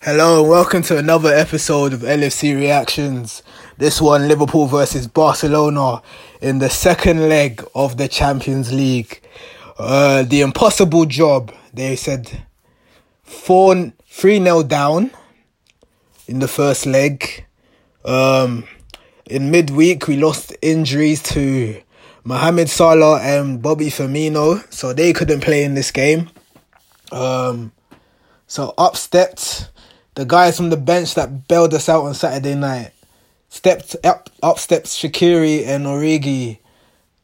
Hello and welcome to another episode of LFC Reactions. This one, Liverpool versus Barcelona in the second leg of the Champions League. Uh, the impossible job. They said 4 3 0 down in the first leg. Um, in midweek, we lost injuries to Mohamed Salah and Bobby Firmino, so they couldn't play in this game. Um, so up stepped the guys from the bench that bailed us out on Saturday night. Stepped up, up steps Shaqiri and Origi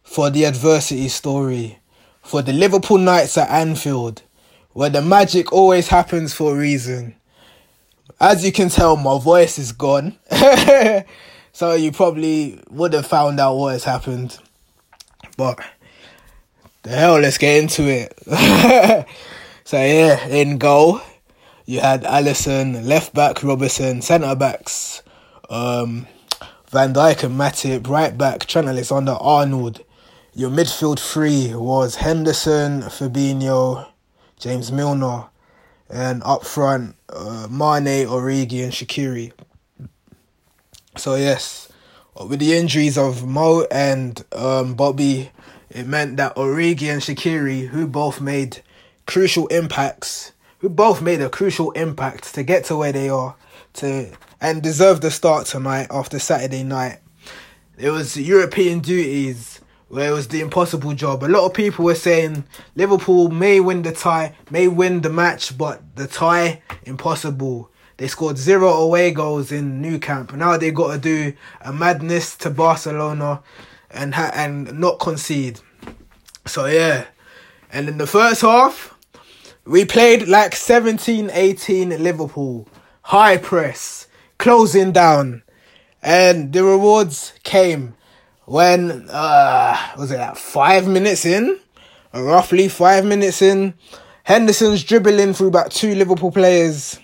for the adversity story. For the Liverpool nights at Anfield, where the magic always happens for a reason. As you can tell, my voice is gone. so you probably would have found out what has happened. But the hell, let's get into it. so yeah, in goal, you had Alisson, left back Robertson, centre backs um, Van Dijk and Matip, right back Trent Alexander Arnold. Your midfield three was Henderson, Fabinho, James Milner, and up front uh, Mane, Origi, and Shaqiri. So yes, with the injuries of Mo and um, Bobby, it meant that Origi and Shaqiri, who both made crucial impacts who both made a crucial impact to get to where they are to and deserve the start tonight after Saturday night. It was European duties where it was the impossible job. A lot of people were saying Liverpool may win the tie, may win the match, but the tie impossible. They scored zero away goals in Nou Camp. Now they got to do a madness to Barcelona and ha- and not concede. So yeah, and in the first half, we played like 17 18 Liverpool. High press, closing down. And the rewards came when, uh, was it like five minutes in? Roughly five minutes in. Henderson's dribbling through about two Liverpool players.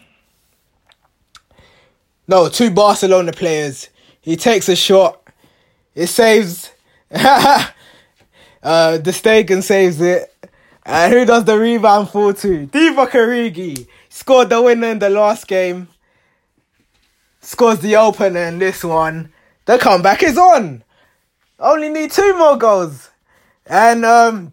No, two Barcelona players. He takes a shot. It saves. uh, ter Stegen saves it. And who does the rebound fall to? Divock Origi scored the winner in the last game. Scores the opener in this one. The comeback is on. Only need two more goals. And um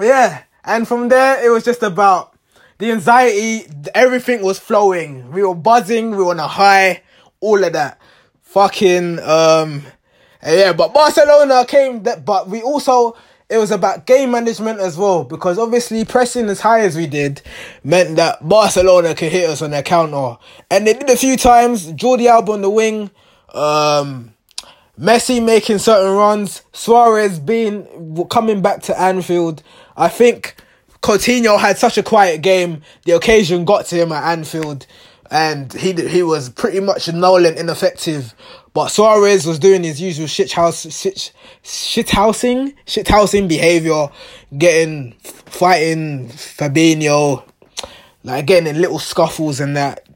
yeah, and from there it was just about the anxiety, everything was flowing. We were buzzing, we were on a high, all of that. Fucking um yeah, but Barcelona came that but we also it was about game management as well because obviously pressing as high as we did meant that Barcelona could hit us on their counter, and they did a few times. Jordi Alba on the wing, um, Messi making certain runs, Suarez being coming back to Anfield. I think Coutinho had such a quiet game. The occasion got to him at Anfield, and he he was pretty much null and ineffective. But Suarez was doing his usual shit house shit shit housing shit housing behavior, getting fighting Fabinho, like getting in little scuffles and that,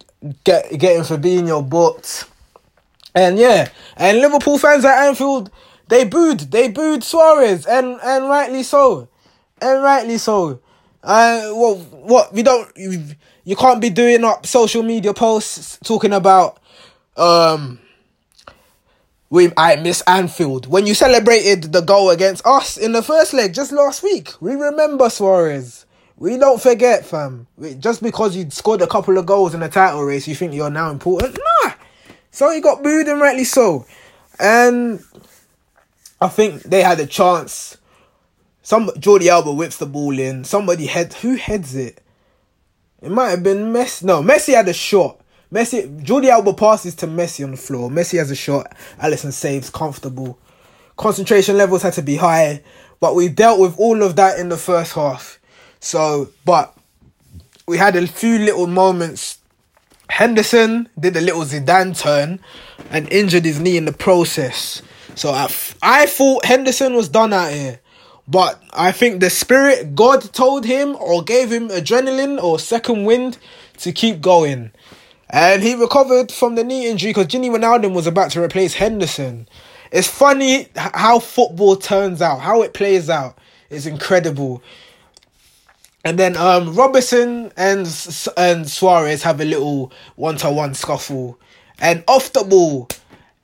get getting Fabinho booked, and yeah, and Liverpool fans at Anfield they booed they booed Suarez and and rightly so, and rightly so. Uh, what what we don't you, you can't be doing up social media posts talking about um we I miss Anfield. When you celebrated the goal against us in the first leg just last week, we remember Suarez. We don't forget, fam. Just because you scored a couple of goals in the title race, you think you're now important? Nah. So he got booed and rightly so. And I think they had a chance. Some Jordi Alba whips the ball in. Somebody head who heads it? It might have been Messi. No, Messi had a shot. Messi, Jordi Alba passes to Messi on the floor. Messi has a shot. Alisson saves comfortable. Concentration levels had to be high, but we dealt with all of that in the first half. So, but we had a few little moments. Henderson did a little Zidane turn and injured his knee in the process. So I, I thought Henderson was done out here. But I think the spirit God told him or gave him adrenaline or second wind to keep going. And he recovered from the knee injury because Gini Wijnaldum was about to replace Henderson. It's funny how football turns out, how it plays out. It's incredible. And then um, Robertson and and Suarez have a little one to one scuffle, and off the ball,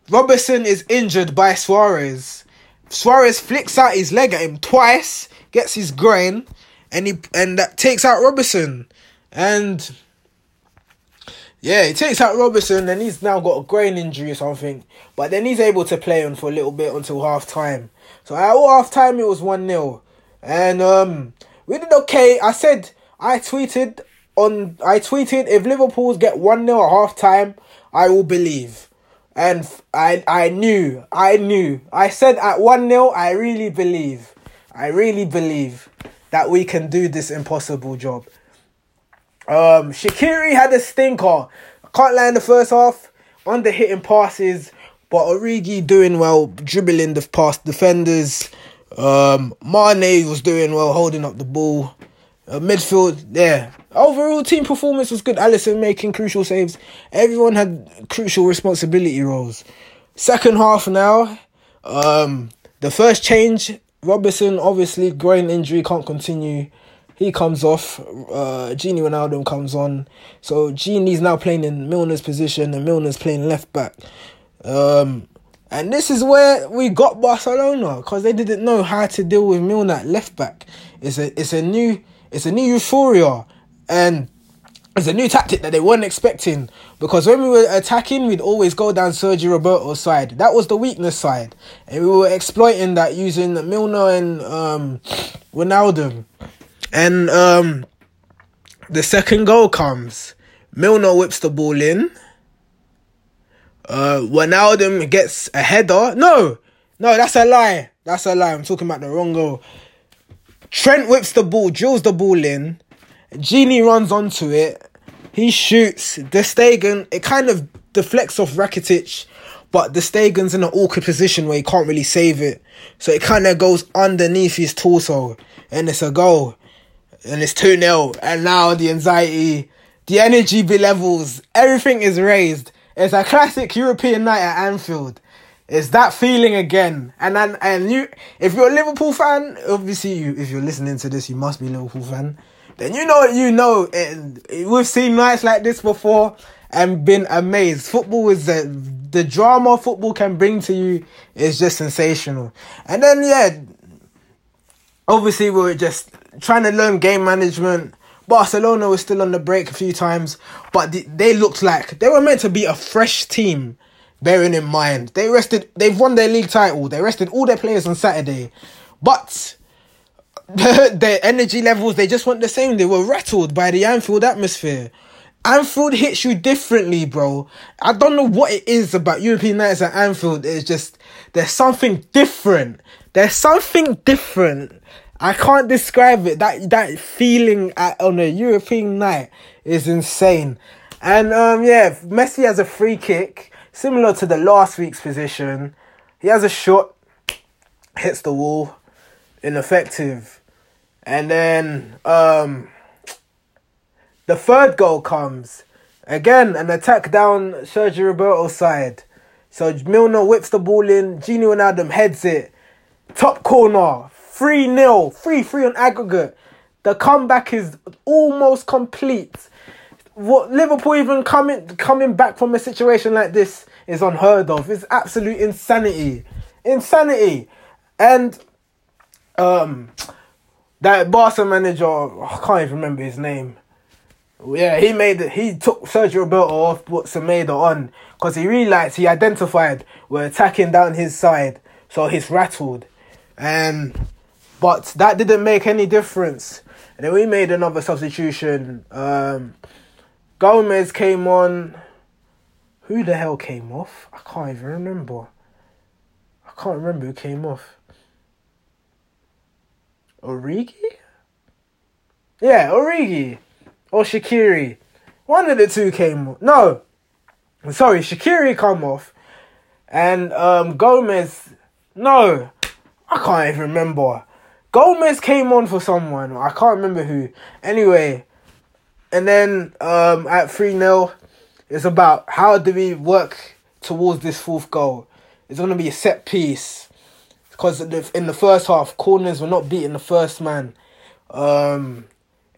Robertson is injured by Suarez. Suarez flicks out his leg at him twice, gets his groin, and he and that takes out Robertson. And yeah, he takes out Robertson, and he's now got a groin injury or something. But then he's able to play on for a little bit until half time. So at half time it was one 0 and um, we did okay. I said I tweeted on I tweeted if Liverpool's get one 0 at half time, I will believe. And I I knew I knew I said at one 0 I really believe I really believe that we can do this impossible job. Um, Shaqiri had a stinker. Can't in the first half Under hitting passes, but Origi doing well, dribbling the past defenders. Um, Mane was doing well, holding up the ball. Uh, midfield, yeah. Overall, team performance was good. Alisson making crucial saves. Everyone had crucial responsibility roles. Second half now. Um, the first change, Robertson obviously groin injury can't continue. He comes off. Uh, Gini Wijnaldum comes on. So Gini's now playing in Milner's position, and Milner's playing left back. Um, and this is where we got Barcelona because they didn't know how to deal with Milner at left back. It's a it's a new it's a new euphoria and it's a new tactic that they weren't expecting because when we were attacking, we'd always go down Sergio Roberto's side. That was the weakness side, and we were exploiting that using Milner and um, Wijnaldum. And um, the second goal comes. Milner whips the ball in. Uh, Wijnaldum gets a header. No, no, that's a lie. That's a lie. I'm talking about the wrong goal. Trent whips the ball, drills the ball in. Gini runs onto it. He shoots. ter Stegen, it kind of deflects off Rakitic, but ter Stegen's in an awkward position where he can't really save it. So it kind of goes underneath his torso, and it's a goal and it's 2 0. And now the anxiety, the energy be levels, everything is raised. It's a classic European night at Anfield. It's that feeling again. And and, and you, if you're a Liverpool fan, obviously, you, if you're listening to this, you must be a Liverpool fan. Then you know you know. And we've seen nights like this before and been amazed. Football is the, drama football can bring to you is just sensational. And then, yeah, obviously, we we're just trying to learn game management. Barcelona was still on the break a few times, but they looked like they were meant to be a fresh team. Bearing in mind, they rested, they've won their league title. They rested all their players on Saturday, but their energy levels they just weren't the same. They were rattled by the Anfield atmosphere. Anfield hits you differently, bro. I don't know what it is about European nights at Anfield. It's just there's something different. There's something different I can't describe it. That that feeling at, on a European night is insane. And um, yeah, Messi has a free kick similar to the last week's position. He has a shot, hits the wall, ineffective. And then um, the third goal comes. Again, an attack down Sergio Roberto's side. So Milner whips the ball in, Gini Adam heads it. Top corner, 3 0, 3 3 on aggregate. The comeback is almost complete. What Liverpool even coming coming back from a situation like this is unheard of. It's absolute insanity. Insanity. And um that Barca manager, I can't even remember his name. Yeah, he made it. He took Sergio Roberto off, put Semedo on, because he realized he identified we're attacking down his side, so he's rattled, and but that didn't make any difference. And then we made another substitution. Um, Gomez came on. Who the hell came off? I can't even remember. I can't remember who came off. Origi? Yeah, Origi. Or Shaqiri. One of the two came off. No. Sorry, Shaqiri come off. And um, Gomez. No. I can't even remember. Gomez came on for someone. I can't remember who. Anyway, and then um, at 3 0, it's about how do we work towards this fourth goal. It's going to be a set piece. Because in the first half, corners were not beating the first man. Um,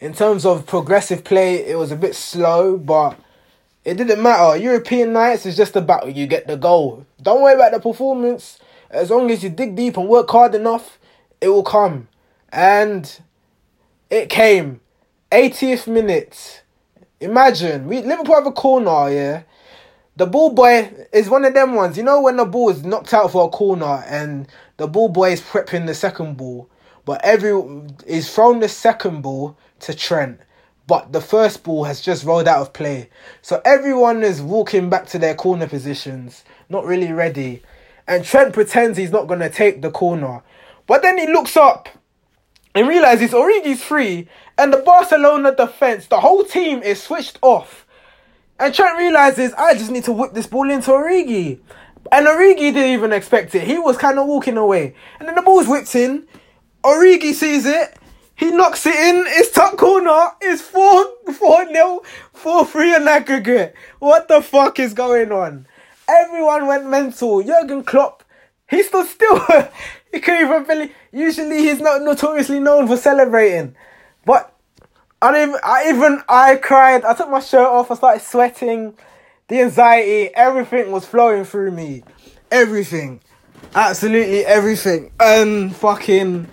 in terms of progressive play, it was a bit slow, but it didn't matter. European nights is just about you get the goal. Don't worry about the performance. As long as you dig deep and work hard enough, it will come. And it came. 80th minute. Imagine, we Liverpool have a corner, yeah. The ball boy is one of them ones. You know when the ball is knocked out for a corner and the ball boy is prepping the second ball, but every is thrown the second ball to Trent, but the first ball has just rolled out of play. So everyone is walking back to their corner positions, not really ready. And Trent pretends he's not gonna take the corner. But then he looks up and realizes Origi's free and the Barcelona defense, the whole team is switched off. And Trent realizes, I just need to whip this ball into Origi. And Origi didn't even expect it. He was kind of walking away. And then the ball's whipped in. Origi sees it. He knocks it in. It's top corner. It's 4 4 nil, 4 3 in aggregate. What the fuck is going on? Everyone went mental. Jurgen Klopp, he stood still. he couldn't even believe. Usually he's not notoriously known for celebrating. But I didn't, I even I cried. I took my shirt off. I started sweating. The anxiety, everything was flowing through me. Everything. Absolutely everything. And fucking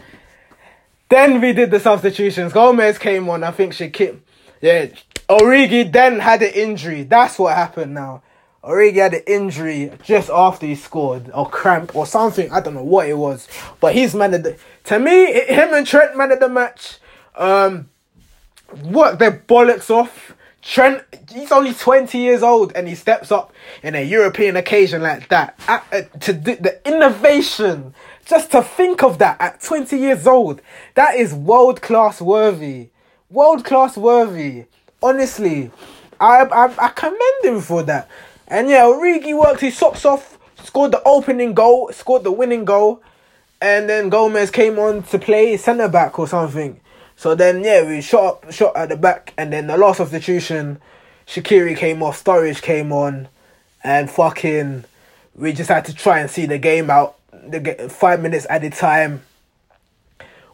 then we did the substitutions. Gomez came on. I think she kicked. Yeah. Origi then had an injury. That's what happened now. Origi had an injury just after he scored, or cramp, or something. I don't know what it was, but he's man of the. To me, him and Trent man of the match. Um, work their bollocks off. Trent, he's only 20 years old and he steps up in a European occasion like that. At, uh, to do the innovation, just to think of that at 20 years old, that is world class worthy. World class worthy. Honestly, I, I, I commend him for that. And yeah, Origi worked his socks off, scored the opening goal, scored the winning goal, and then Gomez came on to play centre back or something. So then, yeah, we shot up, shot at the back, and then the last substitution, Shaqiri came off, Sturridge came on, and fucking, we just had to try and see the game out. The five minutes at a time.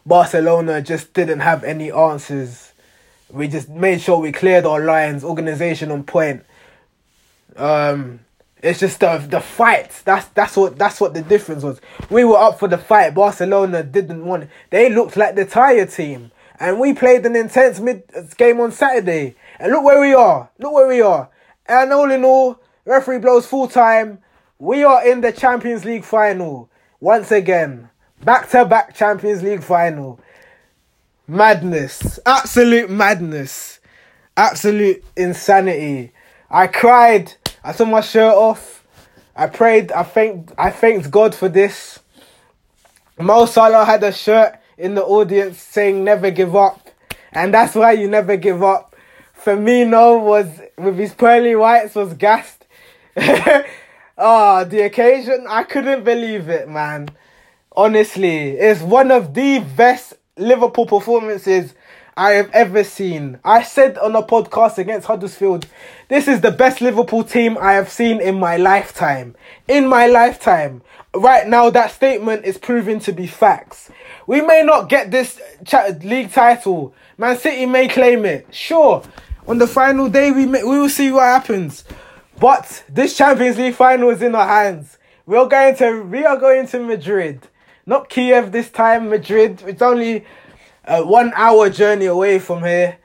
Barcelona just didn't have any answers. We just made sure we cleared our lines, organization on point. Um, it's just the the fight. That's that's what that's what the difference was. We were up for the fight. Barcelona didn't want. It. They looked like the tired team. And we played an intense mid game on Saturday. And look where we are. Look where we are. And all in all, referee blows full time. We are in the Champions League final. Once again. Back to back Champions League final. Madness. Absolute madness. Absolute insanity. I cried. I took my shirt off. I prayed. I thanked I thanked God for this. Mo Salah had a shirt in the audience saying never give up. And that's why you never give up. Firmino was, with his pearly whites, was gassed. oh, the occasion, I couldn't believe it, man. Honestly, it's one of the best Liverpool performances I have ever seen. I said on a podcast against Huddersfield, this is the best Liverpool team I have seen in my lifetime. In my lifetime. Right now, that statement is proving to be facts. We may not get this league title. Man City may claim it. Sure, on the final day we may, we will see what happens. But this Champions League final is in our hands. We're going to we are going to Madrid, not Kiev this time. Madrid. It's only a one hour journey away from here.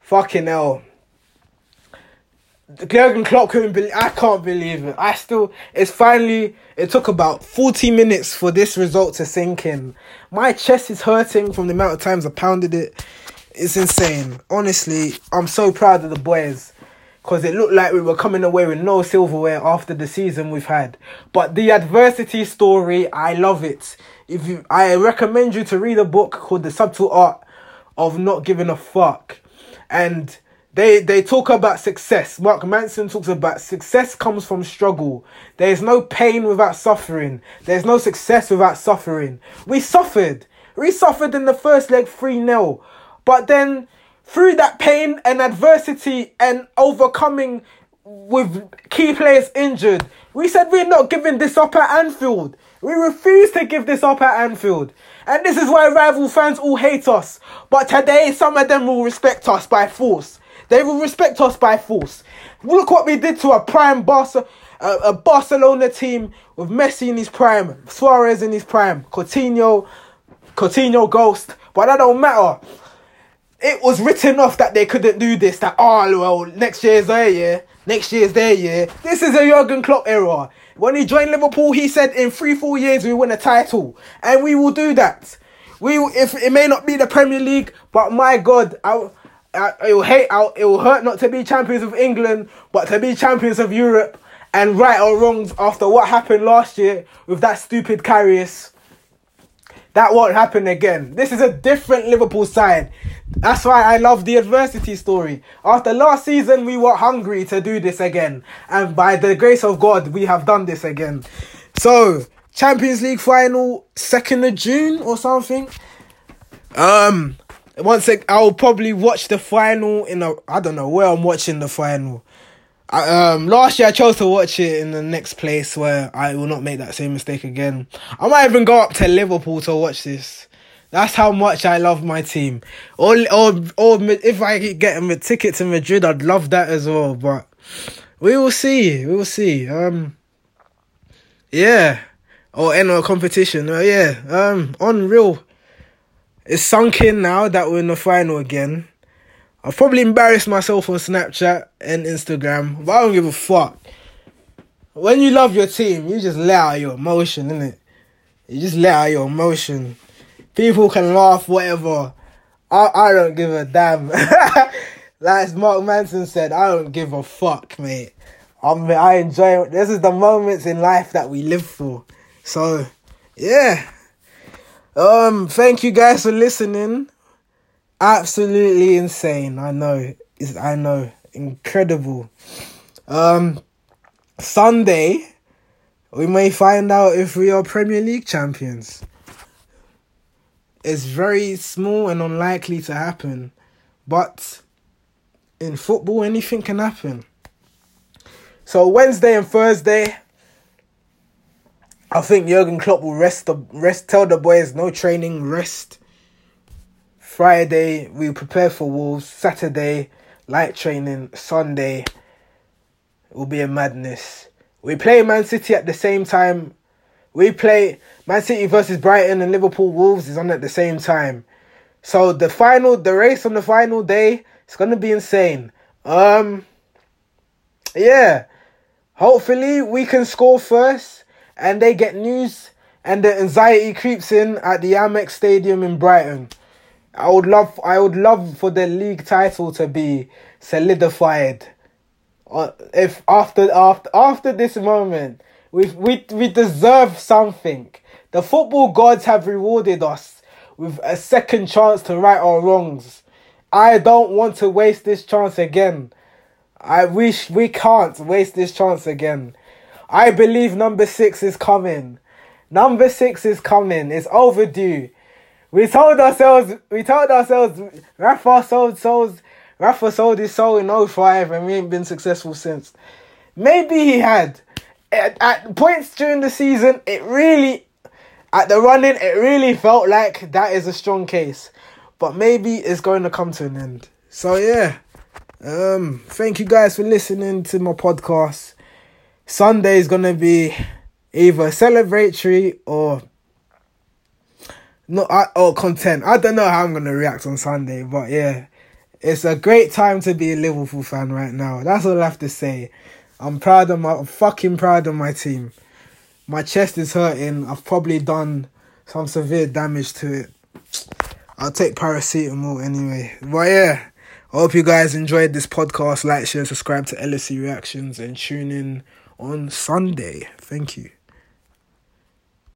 Fucking hell. Jurgen Klopp couldn't believe. I can't believe it. I still. It's finally. It took about forty minutes for this result to sink in. My chest is hurting from the amount of times I pounded it. It's insane. Honestly, I'm so proud of the boys because it looked like we were coming away with no silverware after the season we've had. But the adversity story, I love it. If you, I recommend you to read a book called The Subtle Art of Not Giving a Fuck, and they they talk about success. Mark Manson talks about success comes from struggle. There is no pain without suffering. There's no success without suffering. We suffered. We suffered in the first leg 3 0. But then through that pain and adversity and overcoming with key players injured. We said we're not giving this up at Anfield. We refuse to give this up at Anfield. And this is why rival fans all hate us. But today, some of them will respect us by force. They will respect us by force. Look what we did to a prime Barca, a, a Barcelona team with Messi in his prime, Suarez in his prime, Coutinho, Coutinho ghost. But that don't matter. It was written off that they couldn't do this. That oh well, next year's their year. Next year's their year. This is a Jurgen Klopp era. When he joined Liverpool, he said in three, four years we win a title, and we will do that. We, if it may not be the Premier League, but my God, I, I, it will hate out. It will hurt not to be champions of England, but to be champions of Europe. And right or wrongs after what happened last year with that stupid Karius, that won't happen again. This is a different Liverpool side. That's why I love the adversity story. After last season, we were hungry to do this again. And by the grace of God, we have done this again. So, Champions League final, 2nd of June or something. Um, once I'll probably watch the final in a, I don't know where I'm watching the final. I, um, last year I chose to watch it in the next place where I will not make that same mistake again. I might even go up to Liverpool to watch this. That's how much I love my team. Or or or if I get a ticket to Madrid, I'd love that as well. But we will see. We will see. Um, yeah, or in a competition. Uh, yeah. Um, unreal. It's sunk in now that we're in the final again. I've probably embarrassed myself on Snapchat and Instagram, but I don't give a fuck. When you love your team, you just let out your emotion, innit? You just let out your emotion. People can laugh, whatever. I, I don't give a damn. like Mark Manson said, I don't give a fuck, mate. I mean, I enjoy This is the moments in life that we live for. So, yeah. Um, thank you guys for listening. Absolutely insane. I know. It's, I know. Incredible. Um, Sunday, we may find out if we are Premier League champions It's very small and unlikely to happen. But in football, anything can happen. So Wednesday and Thursday, I think Jurgen Klopp will rest the rest. Tell the boys no training, rest. Friday we prepare for Wolves. Saturday light training. Sunday will be a madness. We play Man City at the same time we play Man City versus Brighton and Liverpool Wolves is on at the same time. So the final, the race on the final day, it's gonna be insane. Um, yeah. Hopefully we can score first, and they get news, and the anxiety creeps in at the Amex Stadium in Brighton. I would love, I would love for the league title to be solidified. Uh, if after after after this moment, we, we, we deserve something. The football gods have rewarded us with a second chance to right our wrongs. I don't want to waste this chance again. I wish we can't waste this chance again. I believe number six is coming. Number six is coming. It's overdue. We told ourselves, we told ourselves, Rafa sold souls, Rafa sold his soul in 05 and we ain't been successful since. Maybe he had at, at points during the season, it really, at the running, it really felt like that is a strong case. But maybe it's going to come to an end. So yeah. Um, thank you guys for listening to my podcast. Sunday is gonna be either celebratory or not or oh, content. I don't know how I'm gonna react on Sunday, but yeah, it's a great time to be a Liverpool fan right now. That's all I have to say. I'm proud of my I'm fucking proud of my team. My chest is hurting. I've probably done some severe damage to it. I'll take paracetamol anyway. But yeah, I hope you guys enjoyed this podcast. Like, share, subscribe to LFC Reactions, and tune in on Sunday. Thank you.